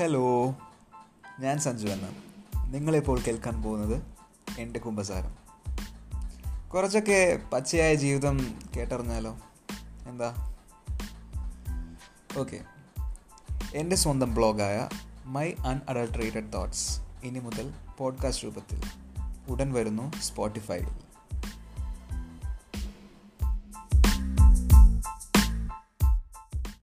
Hello ഞാൻ സഞ്ജു എന്ന. നിങ്ങളിപ്പോൾ കേൾക്കാൻ പോകുന്നത് എന്റെ കുമ്പസാരം. കുറച്ചൊക്കെ പച്ചയായ ജീവിതം കേട്ടറിഞ്ഞാലോ? എന്താ? ഓക്കെ. എന്റെ സ്വന്തം ബ്ലോഗായ മൈ അൺഅഡൾട്രേറ്റഡ് തോട്ട്സ് ഇനി മുതൽ പോഡ്കാസ്റ്റ് രൂപത്തിൽ. ഉടൻ വരുന്നു സ്പോട്ടിഫൈയിൽ.